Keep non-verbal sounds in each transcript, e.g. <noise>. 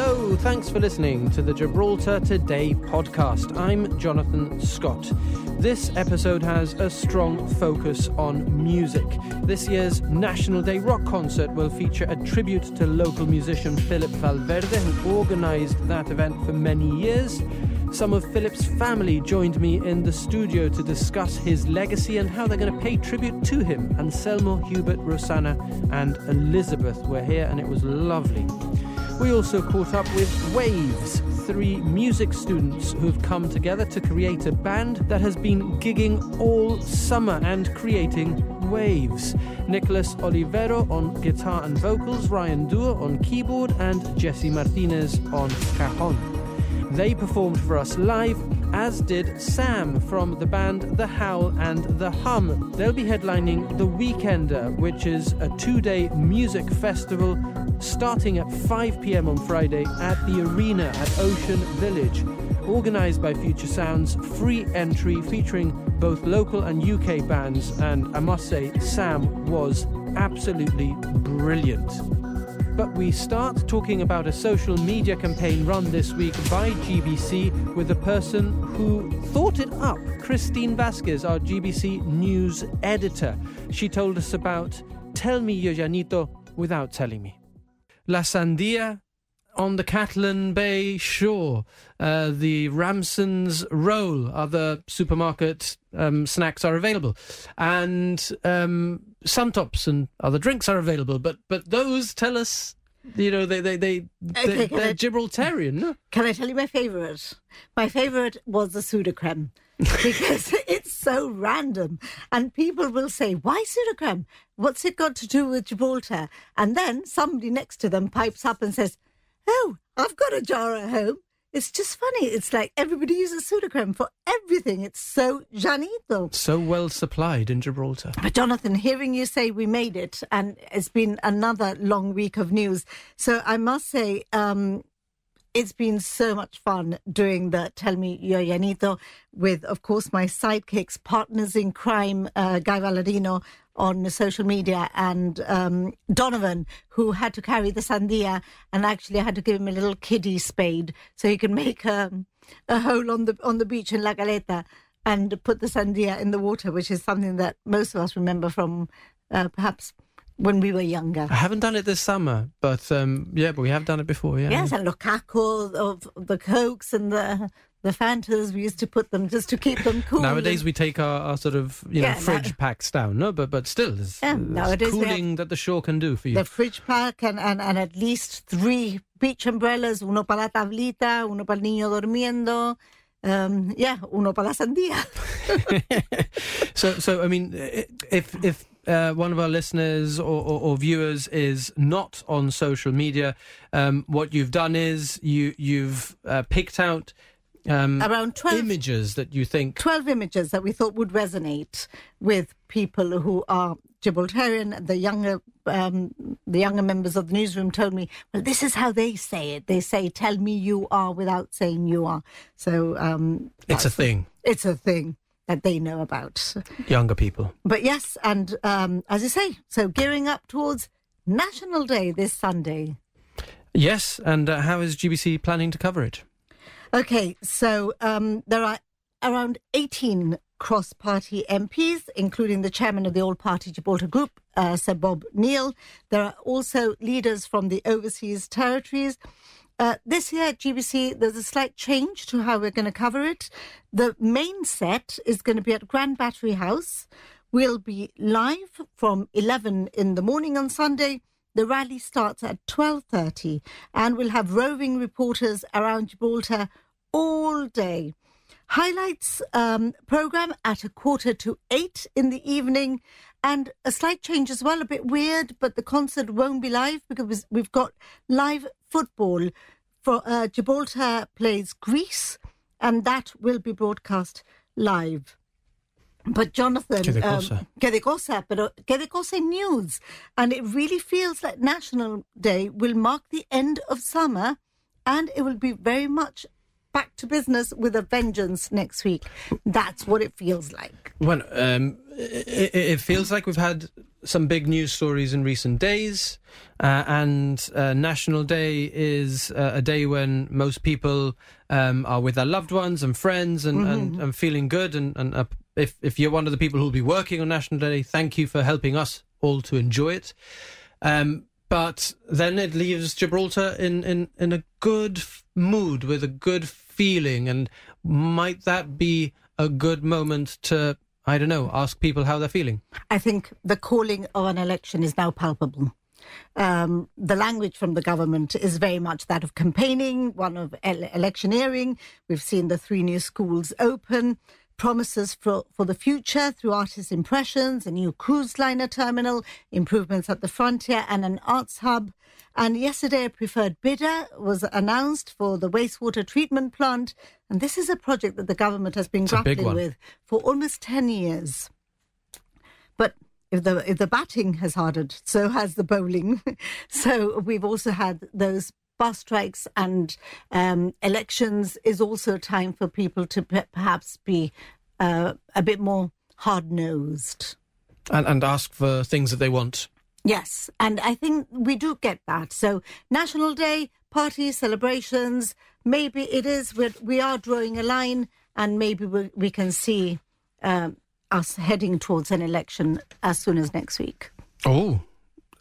Hello, thanks for listening to the Gibraltar Today podcast. I'm Jonathan Scott. This episode has a strong focus on music. This year's National Day Rock concert will feature a tribute to local musician Philip Valverde, who organised that event for many years. Some of Philip's family joined me in the studio to discuss his legacy and how they're going to pay tribute to him. Anselmo, Hubert, Rosanna, and Elizabeth were here, and it was lovely. We also caught up with Waves, three music students who've come together to create a band that has been gigging all summer and creating waves. Nicholas Olivero on guitar and vocals, Ryan Doer on keyboard, and Jesse Martinez on cajon. They performed for us live, as did Sam from the band The Howl and The Hum. They'll be headlining The Weekender, which is a two day music festival starting at 5 pm on Friday at the arena at Ocean Village. Organised by Future Sounds, free entry featuring both local and UK bands, and I must say, Sam was absolutely brilliant. But we start talking about a social media campaign run this week by GBC with a person who thought it up, Christine Vasquez, our GBC news editor. She told us about Tell Me Yo Llanito without telling me. La Sandia on the Catalan Bay shore. Uh, the Ramson's roll, other supermarket um, snacks are available, and um, Suntops and other drinks are available. But but those tell us, you know, they they they Okay, they are Gibraltarian. No? Can I tell you my favourite? My favourite was the Sudocrem <laughs> because it's so random. And people will say, Why Sudocrem? What's it got to do with Gibraltar? And then somebody next to them pipes up and says, Oh, I've got a jar at home. It's just funny. It's like everybody uses Sudocrem for everything. It's so Llanito. So well supplied in Gibraltar. But Jonathan, hearing you say we made it, and it's been another long week of news. So I must say, um, it's been so much fun doing the Tell Me Yo Llanito with, of course, my sidekicks, partners in crime, uh, Guy Valadino on social media, and um, Donovan, who had to carry the sandia, and actually I had to give him a little kiddie spade so he can make a, a hole on the on the beach in La Caleta and put the sandia in the water, which is something that most of us remember from uh, perhaps when we were younger. I haven't done it this summer, but um, yeah, but we have done it before. Yeah. Yes, and Locaco of the Cokes and the the Fantas, we used to put them just to keep them cool. Nowadays we take our, our sort of you know Yeah, now- fridge packs down, no, but but still, there's, Yeah, there's nowadays cooling that the shore can do for you. the fridge pack and, and, and at least three beach umbrellas, uno para la tablita, uno para el niño durmiendo, um, yeah, uno para la sandía. <laughs> <laughs> so so I mean, if if uh, one of our listeners or, or, or viewers is not on social media, um, what you've done is you you've uh, picked out um, Around 12 images that you think 12 images that we thought would resonate with people who are Gibraltarian. The younger, um, the younger members of the newsroom told me, well, this is how they say it. They say, tell me you are without saying you are. So um, it's a thing. it's a thing that they know about. Younger people. But yes, and um, as I say, so gearing up towards National Day this Sunday. Yes, and uh, how is GBC planning to cover it? Okay, so um, there are around 18 cross party MPs, including the chairman of the All Party Gibraltar Group, uh, Sir Bob Neill. There are also leaders from the overseas territories. Uh, this year at GBC, there's a slight change to how we're going to cover it. The main set is going to be at Grand Battery House. We'll be live from 11 in the morning on Sunday. The rally starts at 12:30 and we'll have roving reporters around Gibraltar all day. Highlights um, program at a quarter to eight in the evening, and a slight change as well. A bit weird, but the concert won't be live because we've got live football for uh, Gibraltar plays Greece, and that will be broadcast live. But Jonathan, Que de um, cosa. que de cosa, pero que de cosa news, and it really feels like National Day will mark the end of summer, and it will be very much back to business with a vengeance next week. That's what it feels like. Well, um, it, it, feels like we've had some big news stories in recent days, uh, and uh, National Day is uh, a day when most people um, are with their loved ones and friends and, mm-hmm. and, and, feeling good. And, and uh, if if you're one of the people who'll be working on National Day, thank you for helping us all to enjoy it. Um, but then it leaves Gibraltar in, in, in a good mood with a good feeling. And might that be a good moment to, I don't know, ask people how they're feeling? I think the calling of an election is now palpable. Um, the language from the government is very much that of campaigning, one of ele- electioneering. We've seen the three new schools open promises for, for the future through artist impressions, a new cruise liner terminal, improvements at the frontier, and an arts hub. And yesterday, a preferred bidder was announced for the wastewater treatment plant. And this is a project that the government has been it's grappling with for almost 10 years. But if the if the batting has hardened, so has the bowling. <laughs> so we've also had those bus strikes and um, elections is also a time for people to perhaps be uh, a bit more hard nosed. And, and ask for things that they want. Yes, and I think we do get that. So, National Day, parties, celebrations, maybe it is, we're, we are drawing a line, and maybe we, we can see um, us heading towards an election as soon as next week. Oh,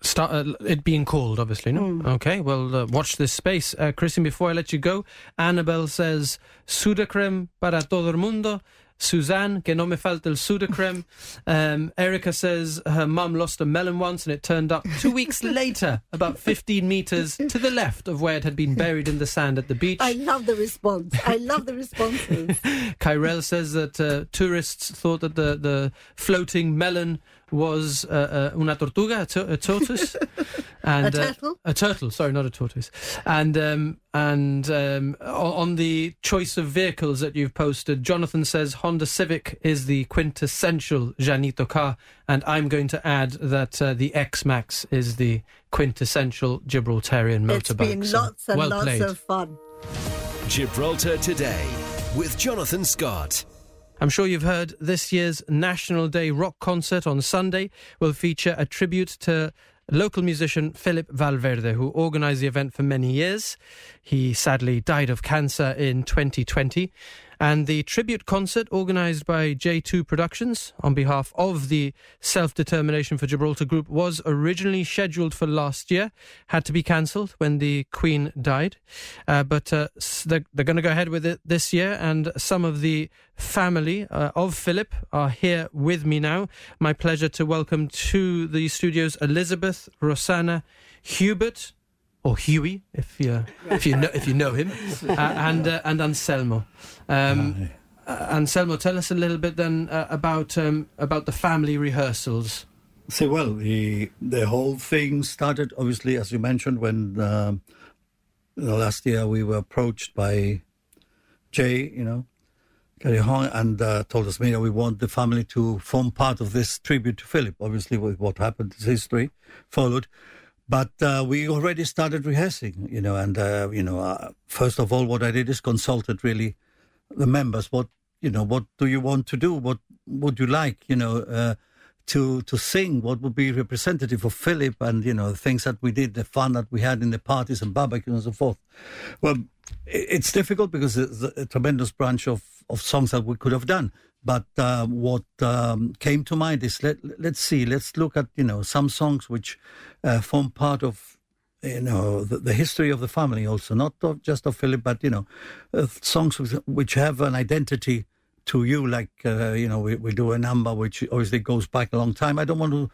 Start, uh, it being called, obviously, no? Mm. Okay, well, uh, watch this space. Uh, Christian, before I let you go, Annabelle says, Sudocrem para todo el mundo. Suzanne, que no me falta el Sudocrem. <laughs> Um, Erica says her mum lost a melon once and it turned up two weeks <laughs> later, about 15 metres to the left of where it had been buried in the sand at the beach. I love the response. I love the responses. <laughs> Kyrell says that uh, tourists thought that the, the floating melon was uh, uh, una tortuga, a, to- a tortoise, <laughs> and a uh, turtle. a turtle. Sorry, not a tortoise. And um, and um, on the choice of vehicles that you've posted, Jonathan says Honda Civic is the quintessential Llanito car, and I'm going to add that uh, the X Max is the quintessential Gibraltarian motorbike. It's been so lots and well lots played. of fun. Gibraltar today with Jonathan Scott. I'm sure you've heard this year's National Day rock concert on Sunday will feature a tribute to local musician Philip Valverde, who organised the event for many years. He sadly died of cancer in 2020. And the tribute concert organised by J2 Productions on behalf of the Self Determination for Gibraltar group was originally scheduled for last year, had to be cancelled when the Queen died. Uh, but uh, they're, they're going to go ahead with it this year, and some of the family uh, of Philip are here with me now. My pleasure to welcome to the studios Elizabeth, Rosanna, Hubert, or Huey, if you if you know if you know him, <laughs> uh, and uh, and Anselmo. Um, uh, Anselmo, tell us a little bit then uh, about um, about the family rehearsals. So well, the the whole thing started obviously, as you mentioned, when um, last year we were approached by Jay, you know, Gary Hong, and uh, told us, you know, we want the family to form part of this tribute to Philip. Obviously, with what happened, his history followed. But uh, we already started rehearsing, you know, and, uh, you know, uh, first of all, what I did is consulted really the members. What, you know, what do you want to do? What would you like, you know, uh, to to sing? What would be representative of Philip and, you know, the things that we did, the fun that we had in the parties and barbecue and so forth. Well, it's difficult because there's a tremendous branch of, of songs that we could have done. But uh, what um, came to mind is let let's see, let's look at you know some songs which uh, form part of you know the, the, history of the family, also not of, just of Philip, but you know uh, songs which have an identity to you, like uh, you know, we, we do a number which obviously goes back a long time. I don't want to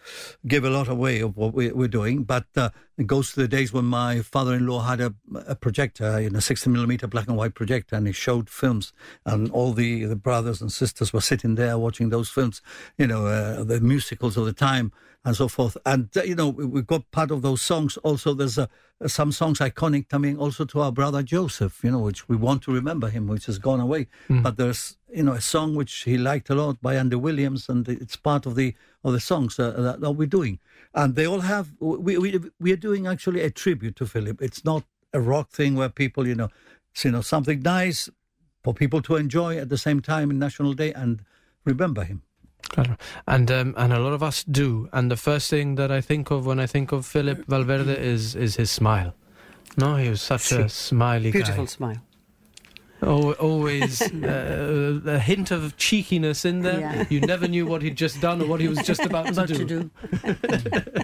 give a lot away of what we, are doing, but uh, it goes to the days when my father-in-law had a, a projector, you know, 60 millimeter black and white projector, and he showed films, and all the, the brothers and sisters were sitting there watching those films, you know, uh, the musicals of the time and so forth. And, uh, you know, we, have got part of those songs. Also, there's uh, some songs iconic coming also to our brother Joseph, you know, which we want to remember him, which has gone away. Mm. But there's, you know, a song which he liked a lot by Andy Williams, and it's part of the of the songs uh, that, that, we're doing. And they all have, we, we, we are doing actually a tribute to Philip. It's not a rock thing where people, you know, you know, something nice for people to enjoy at the same time in National Day and remember him. Claro. And um, and a lot of us do. And the first thing that I think of when I think of Philip Valverde <clears throat> is is his smile. No, he was such a smiley guy. Beautiful guy. smile. Al- Always <laughs> uh, a hint of cheekiness in there. Yeah. You never knew what he'd just done or what he was just about, About to to do. do. <laughs>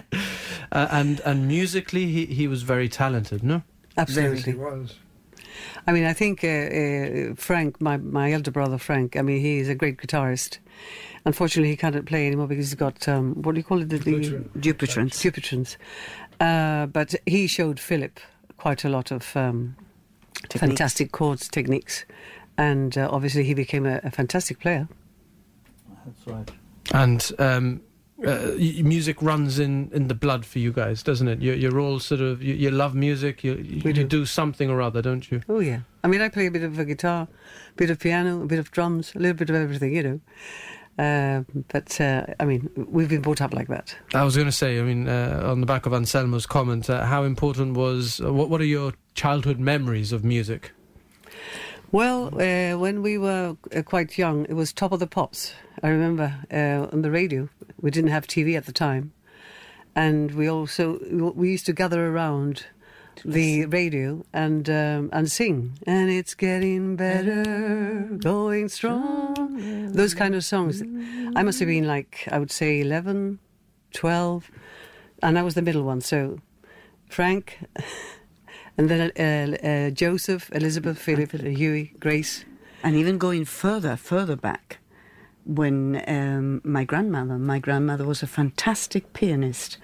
Uh, and and musically, he, he was very talented. No, Absolutely. was. I mean, I think uh, uh, Frank, my, my elder brother Frank, I mean, he's a great guitarist. Unfortunately, he can't play anymore because he's got, um, what do you call it? The, the Dupuytren. Dupuytrens. Dupuytrens. Uh, but he showed Philip quite a lot of um, fantastic chords, techniques. And uh, obviously, he became a, a fantastic player. That's right. and um, uh, music runs in, in the blood for you guys, doesn't it? You're, you're all sort of you, you love music. You you, We you do. do something or other, don't you? Oh, yeah. I mean, I play a bit of a guitar, a bit of piano, a bit of drums, a little bit of everything, you know. Uh, but, uh, I mean, we've been brought up like that. I was going to say, I mean, uh, on the back of Anselmo's comment, uh, how important was uh, what? What are your childhood memories of music? Well, uh, when we were uh, quite young, it was Top of the Pops. I remember uh, on the radio. We didn't have TV at the time, and we also we used to gather around the radio and um, and sing. And it's getting better, going strong. Those kind of songs. I must have been like I would say 11, 12, and I was the middle one. So Frank. <laughs> And then uh, uh, Joseph, Elizabeth, Philip, Huey, Grace. And even going further, further back, when um, my grandmother, my grandmother was a fantastic pianist,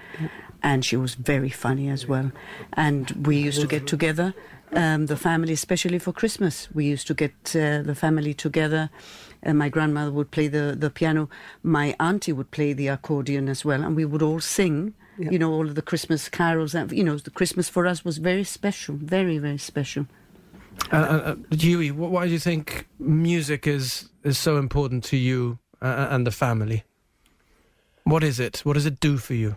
and she was very funny as well. And we used to get together, um, the family, especially for Christmas. We used to get uh, the family together. And my grandmother would play the, the piano. My auntie would play the accordion as well, and we would all sing. Yeah. You know, all of the Christmas carols. And, you know, the Christmas for us was very special, very, very special. Uh, uh, uh, Huey, why do you think music is is so important to you uh, and the family? What is it? What does it do for you?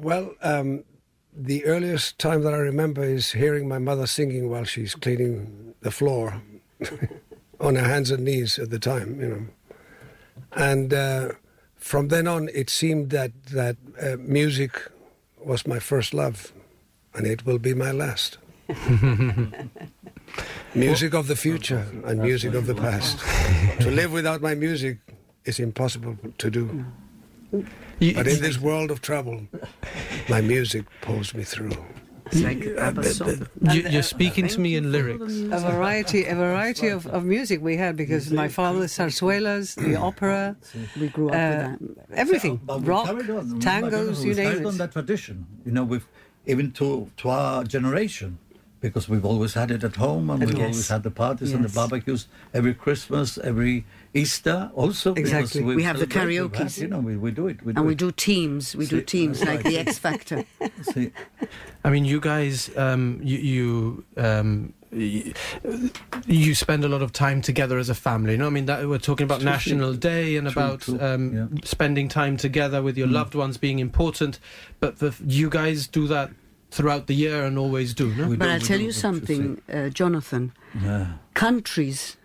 Well, um, the earliest time that I remember is hearing my mother singing while she's cleaning the floor <laughs> on her hands and knees at the time, you know. And uh, from then on, it seemed that, that uh, music was my first love, and it will be my last. <laughs> music of the future and music of the past. <laughs> to live without my music is impossible to do. You- But in this world of trouble, my music pulls me through. Like ABBA song. you, you're speaking to me in lyrics. A variety, a variety of, of music we had because my father, zarzuelas, the <clears throat> opera, We grew up uh, with that. everything, But we rock, carried on. Remember, tangos, you we've name carried on that tradition, you know, with even to to our generation, because we've always had it at home, and we've Yes. always had the parties and the barbecues every Christmas, every Easter, also. Exactly. We have the celebrate, we've had, karaokes. You know, we, we do it. We do And we it. do teams. We do teams like right. the X Factor. <laughs> See, I mean, you guys, um, you you, um, you spend a lot of time together as a family. No, I mean that we're talking about True, National Day and True, about true, um, yeah. spending time together with your Mm. loved ones being important. But the, you guys do that throughout the year and always do, no? We But do- I'll tell you you something, uh, Jonathan. yeah. Countries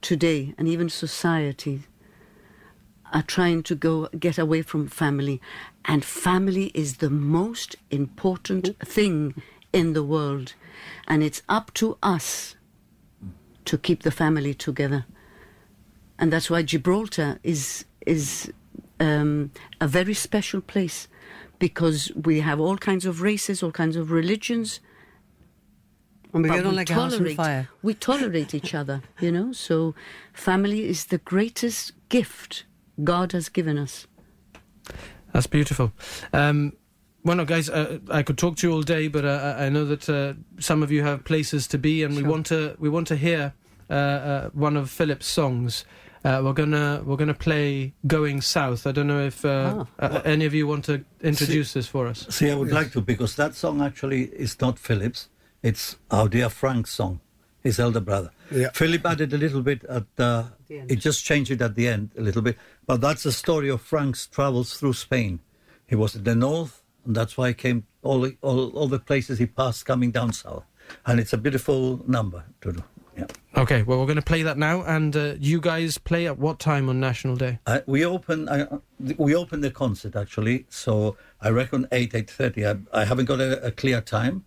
today and even society are trying to go get away from family, and family is the most important thing in the world, and it's up to us to keep the family together, and that's why Gibraltar is is um, a very special place because we have all kinds of races, all kinds of religions, And we but get on like a house on tolerate, fire. we tolerate each other, you know. So, family is the greatest gift God has given us. That's beautiful. Um, well, no, guys, uh, I could talk to you all day, but uh, I I know that uh, some of you have places to be, and we want to we want to hear uh, uh, one of Philip's songs. Uh, we're gonna we're gonna play "Going South." I don't know if uh, any of you want to introduce this for us. See, I would like to because that song actually is not Philip's. It's our dear Frank's song, his elder brother. Yeah. Philip added a little bit at the. The end. It just changed it at the end a little bit, but that's the story of Frank's travels through Spain. He was in the north, and that's why he came all the- all all the places he passed coming down south, and it's a beautiful number to do. Yeah. Okay, well, we're going to play that now, and uh, you guys play at what time on National Day? Uh, we open I, we open the concert actually, so I reckon eight eight thirty. I, I haven't got a, a clear time,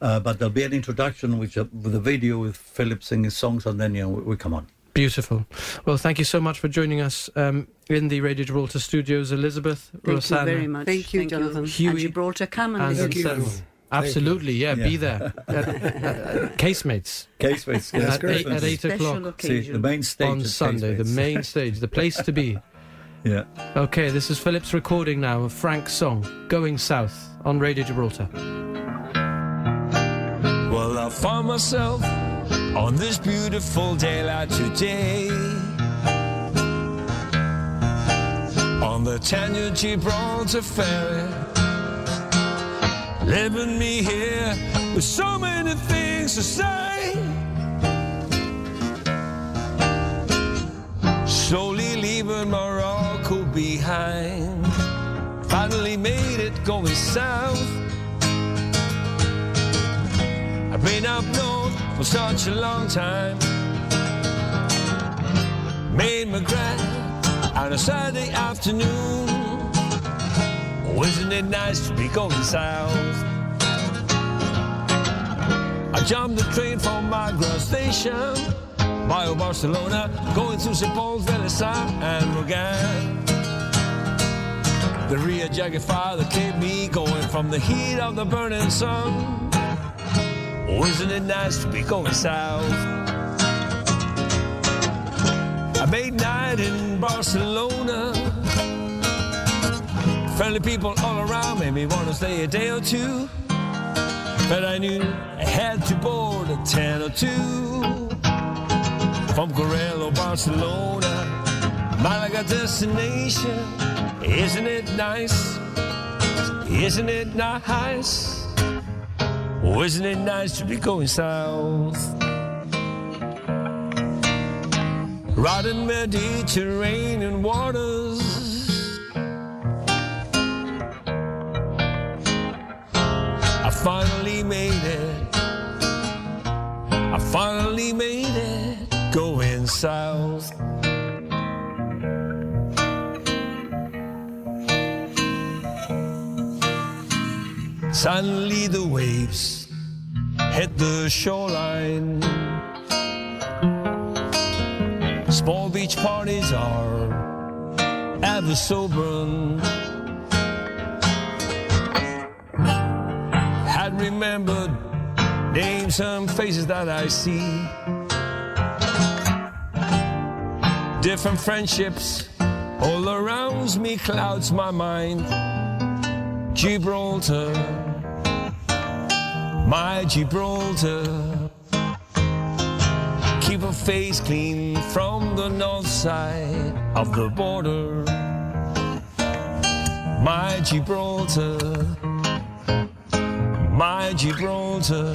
uh, but there'll be an introduction which uh, with a video with Philip singing songs, and then you know we, we come on. Beautiful. Well, thank you so much for joining us um, in the Radio Gibraltar studios, Elizabeth, Thank Rosanna, you very much. Thank you, Jonathan. Huey, and Gibraltar, come and and listen. you. Absolutely, yeah, Yeah. be there. <laughs> Uh, casemates Case waits, yes, at, eight, at eight Special o'clock See, the main stage on is Sunday, the main stage, the place to be. <laughs> Yeah. Okay, this is Philip's recording now of Frank's song, Going South, on Radio Gibraltar. I found myself on this beautiful day like today. On the Tanya Gibraltar ferry. Leaving me here with so many things to say. Slowly leaving Morocco behind. Finally made it going south. I've been up north for such a long time. Made my grand on a Saturday afternoon. Oh, isn't it nice to be going south? I jumped the train from Magra station, via Barcelona, going through St. Paul's, Velissa, and Rogan. The Rio Jaguar that kept me going from the heat of the burning sun. Isn't it nice to be going south? I made night in Barcelona. Friendly people all around made me want to stay a day or two. But I knew I had to board a 10 or 2 from Correlo, Barcelona, Malaga destination. Isn't it nice? Isn't it nice? Isn't it nice to be going south? Riding Mediterranean waters. I finally made it. I finally made it. Going south. Suddenly the waves hit the shoreline. Small beach parties are ever sober. Had remembered names and faces that I see. Different friendships all around me clouds my mind. Gibraltar, my Gibraltar. Keep a face clean from the north side of the border. My Gibraltar, my Gibraltar.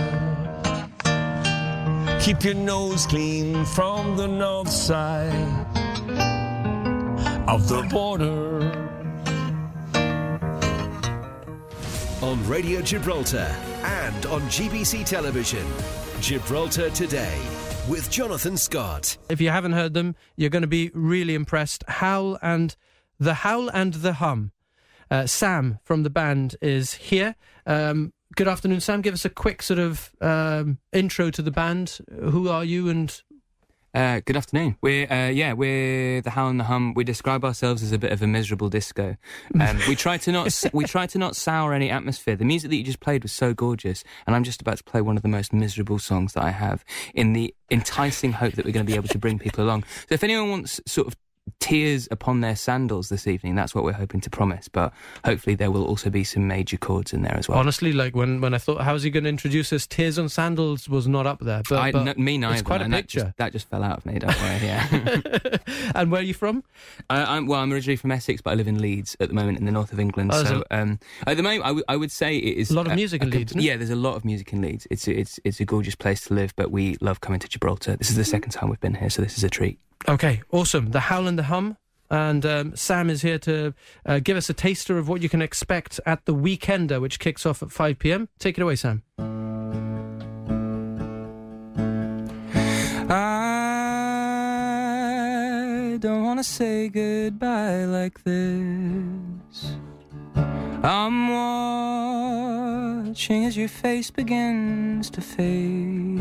Keep your nose clean from the north side of the border. On Radio Gibraltar and on GBC Television. Gibraltar Today with Jonathan Scott. If you haven't heard them, you're going to be really impressed. Howl and the Howl and the Hum. Uh, Sam from the band is here. Um, good afternoon, Sam. Give us a quick sort of um, intro to the band. Who are you and Uh, good afternoon. We're uh, yeah, we're the Howl and the Hum. We describe ourselves as a bit of a miserable disco. Um, we try to not we try to not sour any atmosphere. The music that you just played was so gorgeous, and I'm just about to play one of the most miserable songs that I have in the enticing hope that we're going to be able to bring people along. So if anyone wants sort of tears upon their sandals this evening, that's what we're hoping to promise. But hopefully there will also be some major chords in there as well. honestly, like when, when I thought, how's he going to introduce us? Tears on Sandals was not up there. But, I, but n- me neither. It's quite a and that picture. just, that just fell out of me. Don't worry. Yeah. <laughs> and where are you from? I, I'm, well, I'm originally from Essex, but I live in Leeds at the moment in the north of England. Oh, so um, at the moment, I, w- I would say it is A lot of music in Leeds? Yeah, there's a lot of music in Leeds. It's it's it's a gorgeous place to live, but we love coming to Gibraltar. This is the second time we've been here, so this is a treat. Okay, awesome. The Howl and the Hum. And um, Sam is here to uh, give us a taster of what you can expect at the Weekender, which kicks off at 5 p.m. Take it away, Sam. I don't want to say goodbye like this. I'm watching as your face begins to fade.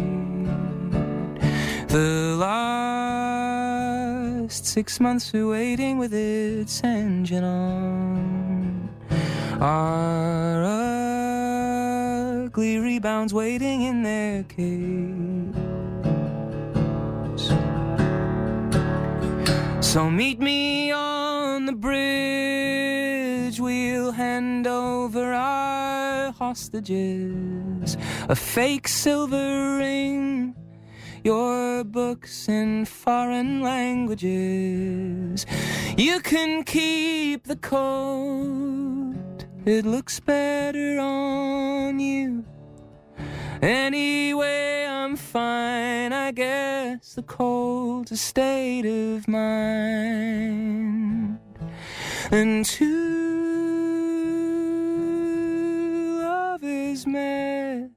The light six months we're waiting with its engine on. Our ugly rebounds waiting in their cage. So meet me on the bridge. We'll hand over our hostages. A fake silver ring. Your books in foreign languages. You can keep the coat. It looks better on you. Anyway, I'm fine. I guess the cold's a state of mind. And two lovers met. Two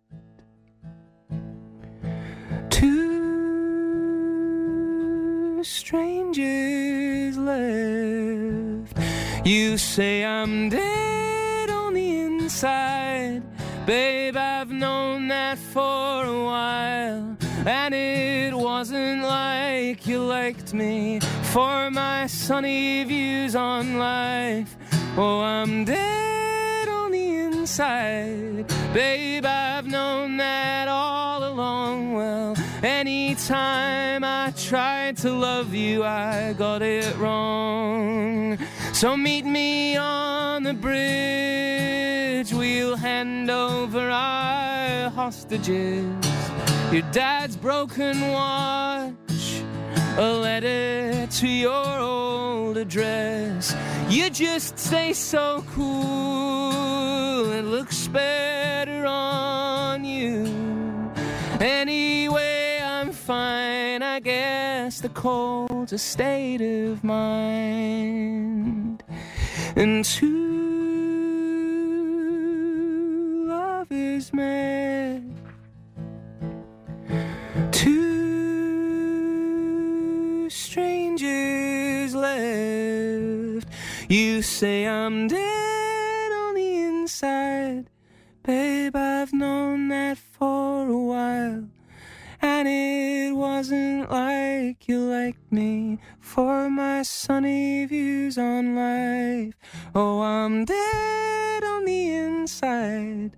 strangers left. You say I'm dead on the inside. Babe, I've known that for a while. And it wasn't like you liked me for my sunny views on life. Oh, I'm dead on the inside. Babe, I've known that all anytime I tried to love you, I got it wrong. So meet me on the bridge. We'll hand over our hostages. Your dad's broken watch. A letter to your old address. You just stay so cool. It looks better on fine. I guess the cold's a state of mind. And two lovers met. Two strangers left. You say I'm dead on the inside. Babe, I've known that for a while. And it wasn't like you liked me for my sunny views on life. Oh, I'm dead on the inside.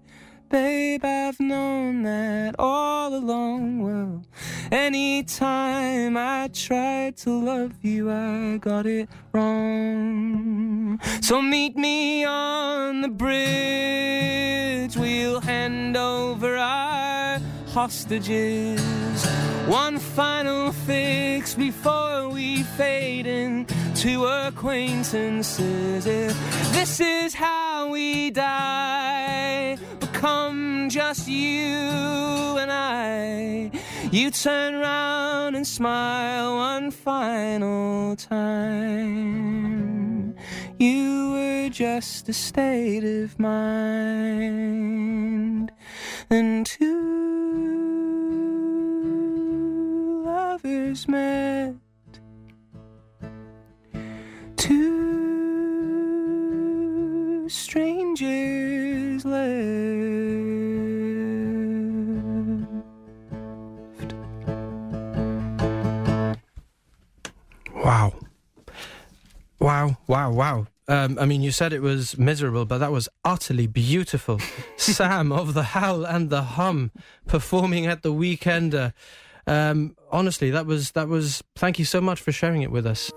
Babe, I've known that all along. Well, anytime I tried to love you, I got it wrong. So meet me on the bridge. We'll hand over our hostages. One final fix before we fade into acquaintances. If this is how we die, become just you and I. You turn round and smile one final time. You were just a state of mind. And two lovers met. Wow, wow, wow. Um, I mean, you said it was miserable, but that was utterly beautiful. <laughs> Sam of the Howl and the Hum performing at the Weekender. Um, honestly, that was that was. Thank you so much for sharing it with us.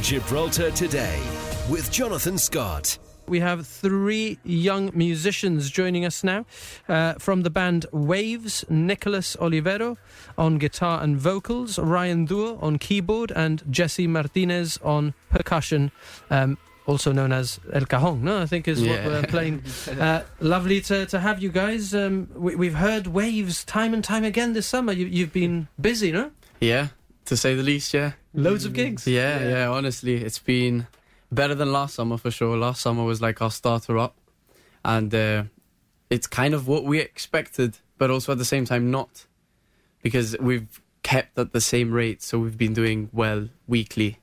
Gibraltar Today with Jonathan Scott. We have three young musicians joining us now. Uh, from the band Waves, Nicholas Olivero on guitar and vocals, Ryan Duo on keyboard, and Jesse Martinez on percussion. Um, also known as El Cajon, no? I think is Yeah. what we're playing. <laughs> Uh, lovely to, to have you guys. Um, we, we've heard Waves time and time again this summer. You, you've been busy, no? Yeah, to say the least, yeah. Loads of gigs. Yeah, yeah, honestly, it's been better than last summer for sure. Last summer was like our starter up, and uh, it's kind of what we expected, but also at the same time not, because we've kept at the same rate, so we've been doing well weekly,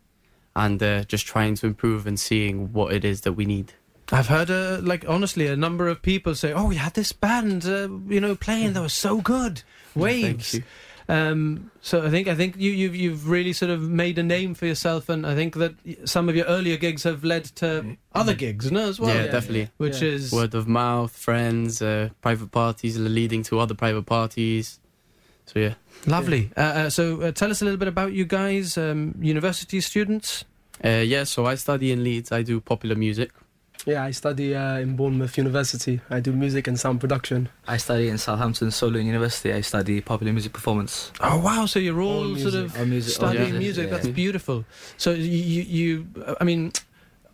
and uh, just trying to improve and seeing what it is that we need. I've heard, uh, like, honestly, a number of people say, "Oh, we had this band, uh, you know, playing. They were so good." <laughs> Waves. you. Um, so I think I think you, you've you've really sort of made a name for yourself, and I think that some of your earlier gigs have led to other gigs, no, as well. yeah, definitely. Which Yeah. is Word of mouth, friends, uh, private parties leading to other private parties. So yeah. lovely. Uh, uh, so uh, tell us a little bit about you guys, um, university students. Uh, yeah, so I study in Leeds. I do popular music. Yeah, I study uh, in Bournemouth University. I do music and sound production. I study in Southampton Solent University. I study popular music performance. Oh wow! So you're all, All sort of All music- studying music, music. yeah. That's beautiful. So you, you, you, I mean,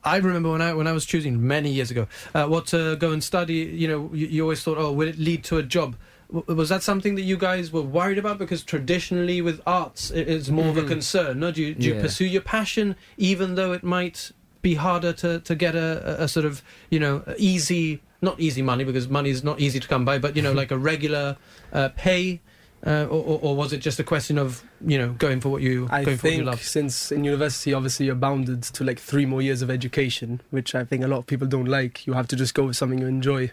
I remember when I when I was choosing many years ago uh, what to go and study. You know, you, you always thought, oh, will it lead to a job? Was that something that you guys were worried about? Because traditionally, with arts, it is more of a Mhm. concern. No, do you, do you Yeah. pursue your passion even though it might be harder to, to get a, a- sort of you know easy, not easy money because money is not easy to come by, but you know <laughs> like a regular uh, pay. Uh, or, or- or was it just a question of you know going for what you I going for what you love? since in university, obviously, you're bounded to like three more years of education, which I think a lot of people don't like. You have to just go with something you enjoy,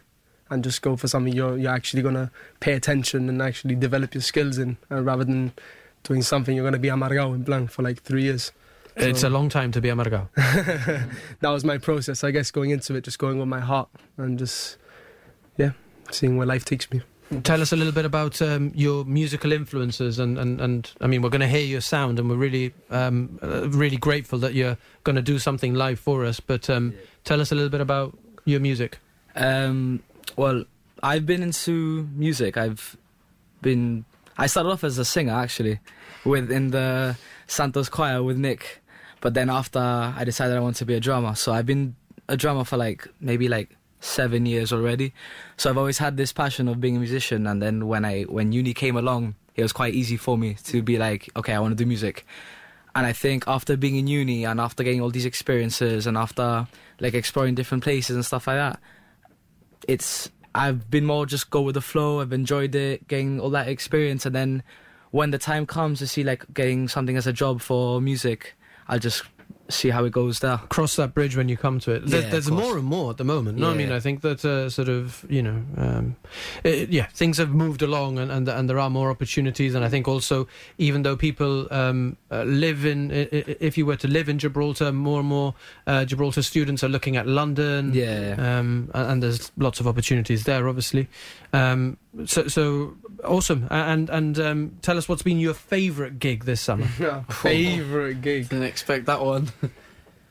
and just go for something you're you're actually gonna pay attention and actually develop your skills in, uh, rather than doing something you're gonna be amargao and blank for like three years. It's So- a long time to be a amargao. <laughs> that was my process, I guess, going into it, just going with my heart and just yeah, seeing where life takes me. Tell us a little bit about um, your musical influences, and, and, and I mean, we're going to hear your sound, and we're really um, uh, really grateful that you're going to do something live for us. But um, tell us a little bit about your music. Um, well, I've been into music. I've been. I started off as a singer actually, with in the Santos choir with Nick, but then after I decided I want to be a drummer. So I've been a drummer for like maybe like seven years already. So I've always had this passion of being a musician. And then when I when uni came along, it was quite easy for me to be like, okay, I want to do music. And I think after being in uni and after getting all these experiences and after like exploring different places and stuff like that, it's I've been more just go with the flow. I've enjoyed it, getting all that experience, and then when the time comes to see like getting something as a job for music, I'll just see how it goes there. Cross that bridge when you come to it. There, Yeah, there's more and more at the moment. No, I mean, I think that uh, sort of you know, um, it, yeah, things have moved along, and, and and there are more opportunities. And I think also, even though people um, uh, live in, if you were to live in Gibraltar, more and more uh, Gibraltar students are looking at London. Yeah. um, and, and there's lots of opportunities there, obviously. Um, so, so awesome. And and um, tell us what's been your favourite gig this summer. <laughs> Favorite gig. Didn't expect that one. <laughs>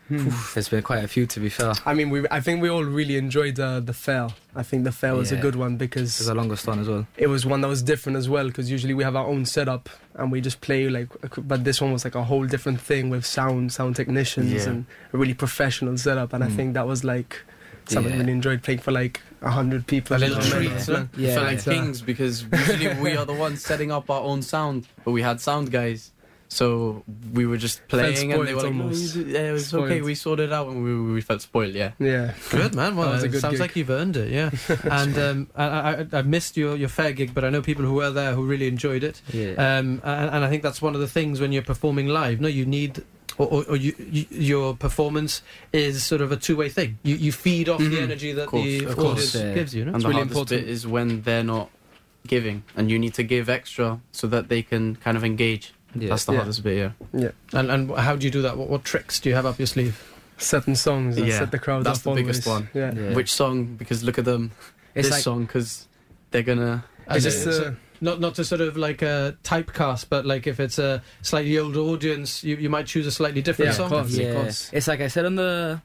There's been quite a few to be fair. I mean, we I think we all really enjoyed uh, the fair. I think the fair was a Yeah. good one because There's the longest one as well. it was one that was different as well because usually we have our own setup and we just play like but this one was like a whole different thing with sound sound technicians Yeah. and a really professional setup and i Mm. think that was like something Yeah. really enjoyed playing for like a hundred people A little Yeah. treat, Yeah. huh? We Yeah. felt like So- kings because usually we are the ones setting up our own sound, but we had sound guys. So we were just playing, and they were spoiled like, "No, almost. "Yeah, it was Spoiled. okay. We sorted it out, and we, we felt spoiled." Yeah, yeah Good man. Well, That was a it good sounds gig. like you've earned it. Yeah. <laughs> and um, I, I, I missed your, your fair gig, but I know people who were there who really enjoyed it. Yeah. Um, and, and I think that's one of the things when you're performing live. No, you need. Or, or, or you, you, your performance is sort of a two-way thing. You, you feed off the Mhm. energy that course, the of audience course, yeah. gives you. No? and the really hardest important. bit is when they're not giving, and you need to give extra so that they can kind of engage. Yeah. That's the Yeah. hardest bit. Yeah, And, and how do you do that? What, what tricks do you have up your sleeve? certain songs that Yeah, set the crowd that's up the biggest always. one. yeah, Yeah. which song? Because look at them. It's this like song because they're gonna. As It's in, just, so- uh, not not to sort of like a typecast, but like if it's a slightly older audience, you, you might choose a slightly different Yeah, of song. course. yeah. course. It's like I said on the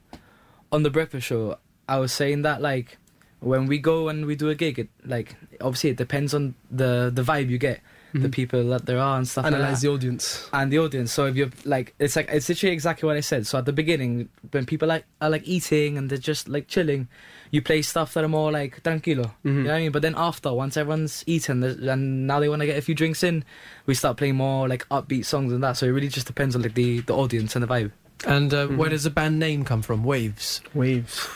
on the breakfast show. I was saying that like when we go and we do a gig, it like obviously it depends on the the vibe you get, the Mhm. people that there are and stuff like analyze that. the audience and the audience. So if you're like, it's like it's literally exactly what I said. So at the beginning, when people like are like eating and they're just like chilling, you play stuff that are more like tranquilo. You know what I mean? But then after, once everyone's eaten and now they want to get a few drinks in, we start playing more like upbeat songs and that. So it really just depends on like the the audience and the vibe. And uh, where Mhm. does the band name come from? Waves. waves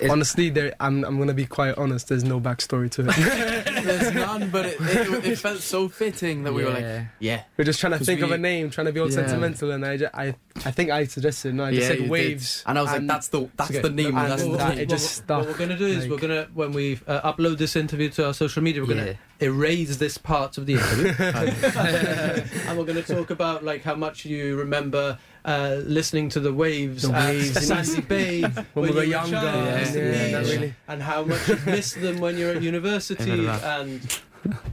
It's- honestly there I'm, I'm gonna be quite honest there's no backstory to it <laughs> There's none, but it, it, it <laughs> felt so fitting that we were like, Yeah. yeah. we're just trying to think of a name trying to be all Yeah. sentimental and I, ju- I I think I suggested. No, I just Yeah, said you did. waves. And I was like, that's the- that's Okay. the name, And that's the that- title. it just what, we're going to do is Like- we're going to when we uh, upload this interview to our social media, we're going Yeah. to erase this part of the <laughs> interview, <laughs> and we're going to talk about like how much you remember uh, listening to the waves, The waves in Sassy Bay <laughs> When we were you younger. child, Yeah, at yeah, really. and how much you miss them when you're at <laughs> university, Amen to that. and.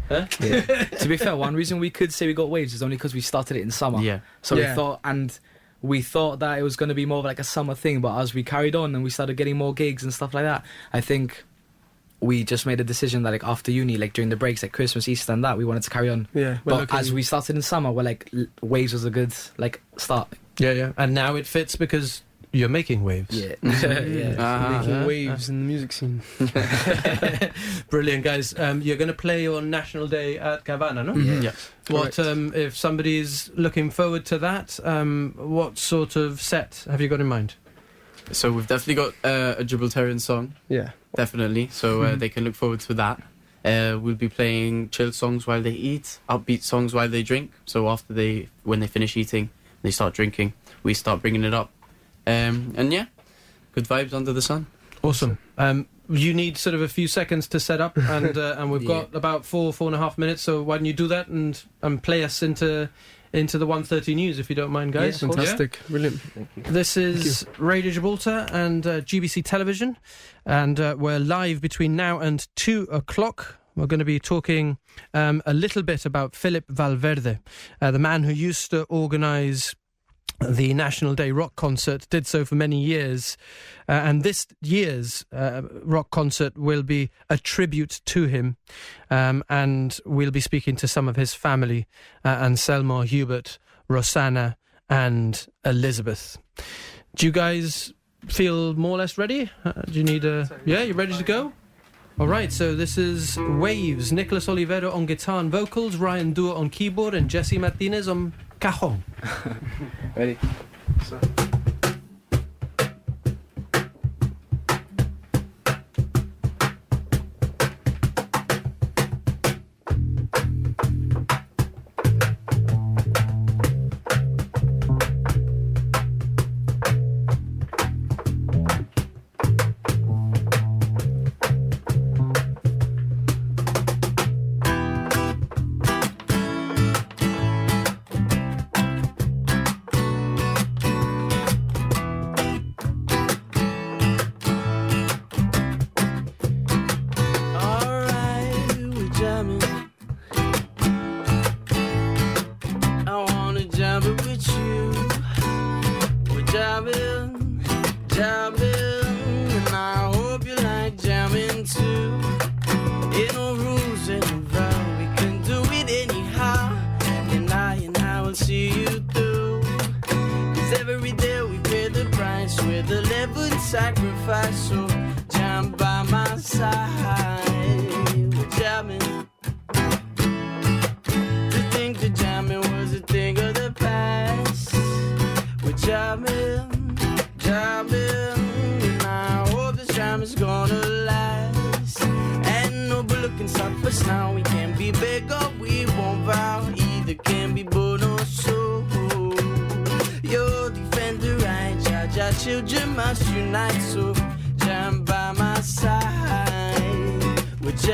Huh? to be fair, one reason we could say we got waves is only because we started it in summer. Yeah. So Yeah. we thought, and we thought that it was going to be more of like a summer thing. But as we carried on and we started getting more gigs and stuff like that, I think we just made a decision that like after uni, like during the breaks, like Christmas, Easter, and that, we wanted to carry on. Yeah, we're But looking- as we started in summer, we're like waves was a good like start. Yeah, yeah. And now it fits because you're making waves. Yeah. <laughs> <laughs> Yeah. <laughs> Ah. making Uh-huh. waves in the music scene. Brilliant, guys. Um, you're going to play on National Day at Havana, no? Yeah. What Correct. um, if somebody's looking forward to that? Um, what sort of set have you got in mind? So we've definitely got uh, a Gibraltarian song, Yeah. definitely. So uh, they can look forward to that. Uh, we'll be playing chill songs while they eat, upbeat songs while they drink. So after they, when they finish eating, they start drinking. We start bringing it up, um, and yeah, good vibes under the sun. Awesome. Um, you need sort of a few seconds to set up, and <laughs> uh, and we've got about four four and a half minutes. So why don't you do that and and play us into into the 130 news if you don't mind, guys? Yeah, fantastic. Brilliant. Thank you. This is Radio Gibraltar and uh, GBC Television, and uh, we're live between now and two o'clock. We're going to be talking um, a little bit about Philip Valverde, uh, the man who used to organise the National Day Rock Concert, did so for many years. Uh, and this year's uh, rock concert will be a tribute to him. Um, and we'll be speaking to some of his family uh, Anselmo, Hubert, Rosanna, and Elizabeth. Do you guys feel more or less ready? Uh, do you need a. Yeah, you ready to go? All right, so this is Waves. Nicholas Olivero on guitar and vocals, Ryan Dua on keyboard, and Jesse Martinez on cajon. <laughs> Ready? Alright,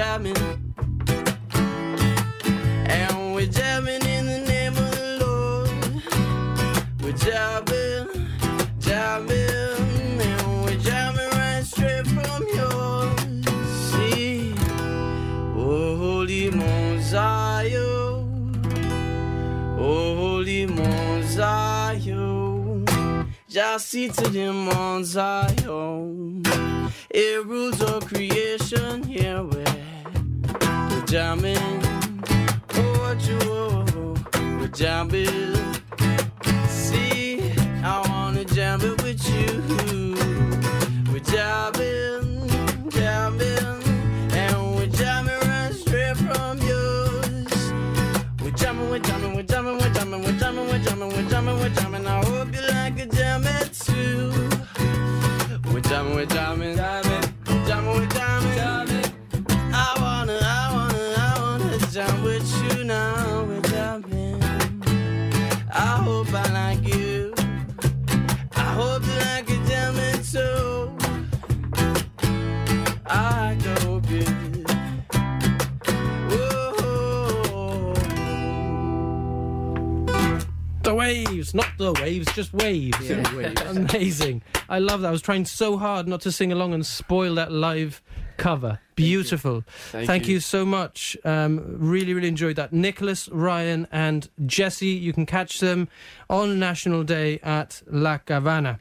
jamming. And we're jamming in the name of the Lord. We're jamming, jamming, and we're jamming right straight from yours. See, oh holy Mount Zion, oh holy Mount Zion, just seated in Mount Zion. Jamming. Oh, what you, oh, we're jamming. hope I like you. I hope that I can tell me so. I go good. The waves, not the waves, just waves. Yeah. waves. <laughs> Amazing. I love that. I was trying so hard not to sing along and spoil that live cover. Beautiful. Thank Thank you. you so much. Um, really, really enjoyed that. Nicholas, Ryan, and Jesse, you can catch them on National Day at La Havana.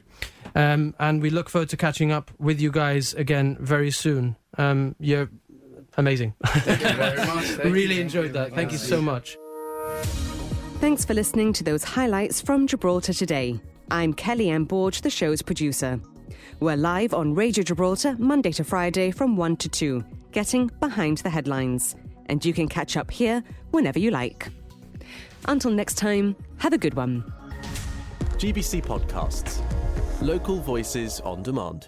Um, and we look forward to catching up with you guys again very soon. Um, you're amazing. Thank you very much. <laughs> Thank really you. enjoyed that. Thank you so much. Thanks for listening to those highlights from Gibraltar today. I'm Kelly M. Borge, the show's producer. We're live on Radio Gibraltar Monday to Friday from 1 to 2, getting behind the headlines. And you can catch up here whenever you like. Until next time, have a good one. GBC Podcasts. Local voices on demand.